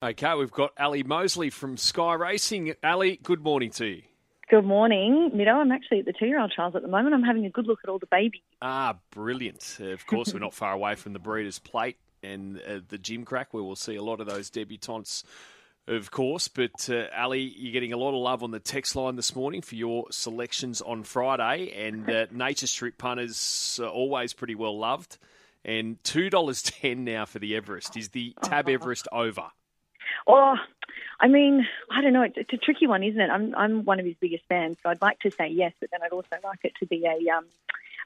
Okay, we've got Ally Mosley from Sky Racing. Ally, good morning to you. Good morning, Mido. I'm actually at the two-year-old trials at the moment. I'm having a good look at all the babies. Ah, brilliant. Of course, we're not far away from the Breeders' Plate and uh, the Gimcrack, where we'll see a lot of those debutantes, of course. But, uh, Ally, you're getting a lot of love on the text line this morning for your selections on Friday. And uh, Nature Strip punters are always pretty well loved. And $2.10 now for the Everest. Is the Tab Everest over? Oh, I mean, I don't know. It's, it's a tricky one, isn't it? I'm I'm one of his biggest fans, so I'd like to say yes, but then I'd also like it to be a um,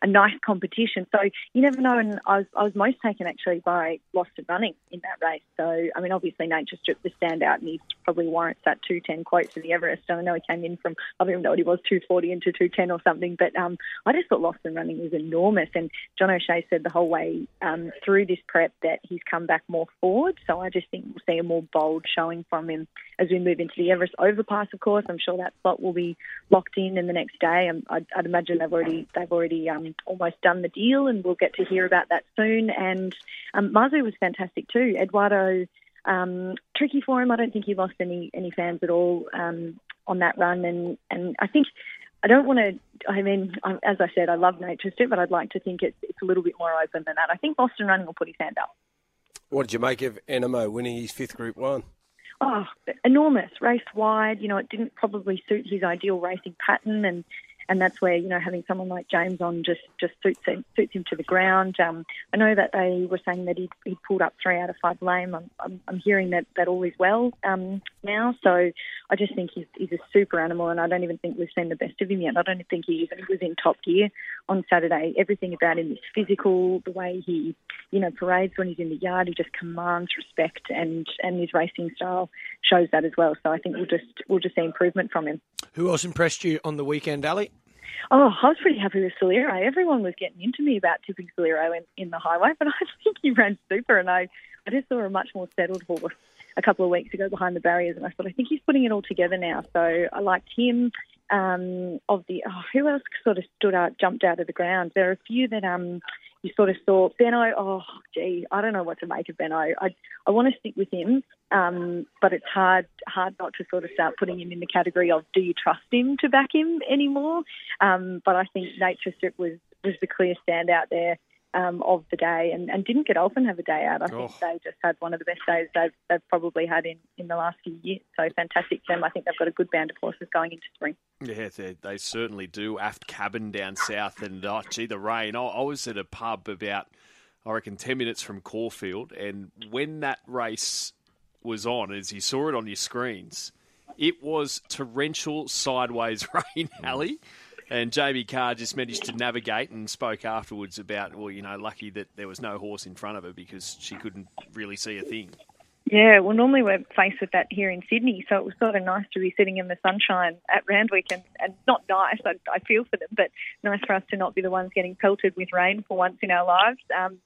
a nice competition. So you never know. And I was, I was most taken actually by Lost and Running in that race. So, I mean, obviously Nature Strip the standout and he probably warrants that 210 quote for the Everest. And I know he came in from, I don't even know what he was, 240 into 210 or something. But um, I just thought Lost and Running was enormous. And John O'Shea said the whole way um, through this prep that he's come back more forward. So I just think we'll see a more bold showing from him as we move into the Everest overpass. Of course, I'm sure that slot will be locked in in the next day. Um, I'd, I'd imagine they've already they've already um, almost done the deal, and we'll get to hear about that soon. And um, Mazu was fantastic too. Eduardo, um, tricky for him. I don't think he lost any any fans at all um, on that run, and and I think. I don't want to. I mean, as I said, I love Nature Strip, but I'd like to think it's, it's a little bit more open than that. I think Lost and Running will put his hand up. What did you make of Anamoe winning his fifth Group One? Oh, enormous race wide. You know, it didn't probably suit his ideal racing pattern, and and that's where you know having someone like James on just just suits him, suits him to the ground. Um, I know that they were saying that he he pulled up three out of five lame. I'm, I'm, I'm hearing that that all is well um, now. So I just think he's he's a super animal, and I don't even think we've seen the best of him yet. I don't think he even was in top gear on Saturday. Everything about him is physical. The way he you know parades when he's in the yard, he just commands respect, and and his racing style shows that as well. So I think we'll just we'll just see improvement from him. Who else impressed you on the weekend, Ally? Oh, I was pretty happy with Solero. Everyone was getting into me about tipping Solero in, in the highway, but I think he ran super, and I, I just saw a much more settled horse a couple of weeks ago behind the barriers, and I thought I think he's putting it all together now. So I liked him. Um, of the oh, who else sort of stood out, jumped out of the ground. There are a few that um you sort of saw Benno. Oh, gee, I don't know what to make of Benno. I I want to stick with him, um, but it's hard hard not to sort of start putting him in the category of do you trust him to back him anymore? Um, but I think Nature Strip was was the clear standout there um, of the day and, and didn't get often have a day out. I think Oh. they just had one of the best days they've, they've probably had in, in the last few years. So fantastic for them. I think they've got a good band of horses going into spring. Yeah, they, they certainly do. Aft Cabin down south, and oh, gee, the rain. I, I was at a pub about, I reckon, 10 minutes from Caulfield, and when that race was on, as you saw it on your screens, it was torrential sideways rain, Ally. And Jamie Kah just managed to navigate and spoke afterwards about, well, you know, lucky that there was no horse in front of her because she couldn't really see a thing. Yeah, well, normally we're faced with that here in Sydney, so it was sort of nice to be sitting in the sunshine at Randwick, and, and not nice, I, I feel for them, but nice for us to not be the ones getting pelted with rain for once in our lives. Um,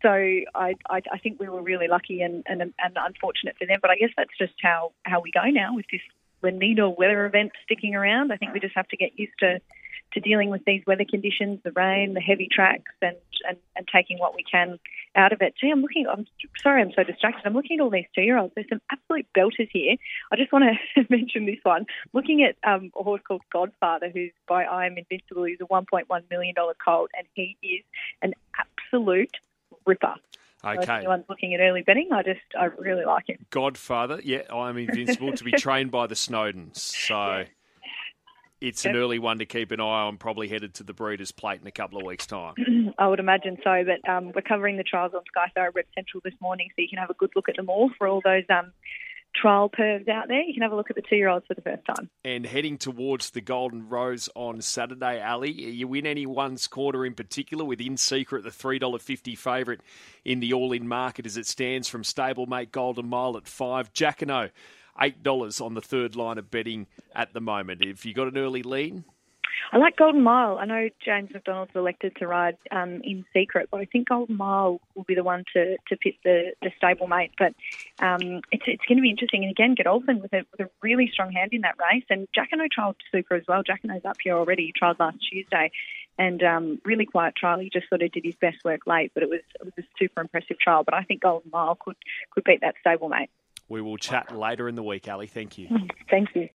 so I, I, I think we were really lucky and, and, and unfortunate for them, but I guess that's just how, how we go now with this La Nina weather event sticking around. I think we just have to get used to to dealing with these weather conditions, the rain, the heavy tracks, and, and, and taking what we can out of it. Gee, I'm looking, I'm sorry I'm so distracted. I'm looking at all these two year olds. There's some absolute belters here. I just want to mention this one. Looking at um, a horse called Godfather, who's by I Am Invincible, he's a $1.1 million colt, and he is an absolute ripper. So if Okay. anyone's looking at early betting, I just, I really like him. Godfather, yeah, I'm invincible to be trained by the Snowdens. So it's an early one to keep an eye on, probably headed to the Breeders' Plate in a couple of weeks' time. I would imagine so, but um, we're covering the trials on Sky Thoroughbred Central this morning, so you can have a good look at them all for all those um, trial pervs out there. You can have a look at the two-year-olds for the first time. and heading towards the Golden Rose on Saturday, Ally. You win any one's quarter in particular with In Secret, the $3.50 favourite in the all in market as it stands from stablemate Golden Mile at 5 Jacquinot, $8 on the third line of betting at the moment. If you got an early lead, I like Golden Mile. I know James McDonald's elected to ride um, in secret, but I think Golden Mile will be the one to, to pit the, the stablemate. But um, it's, it's going to be interesting. And again, open with a, with a really strong hand in that race. And Jacquinot trialled super as well. Jacquinot's up here already. He trialled last Tuesday. And um, really quiet trial. He just sort of did his best work late, but it was it was a super impressive trial. But I think Golden Mile could could beat that stable stablemate. We will chat later in the week, Ally. Thank you. Thank you.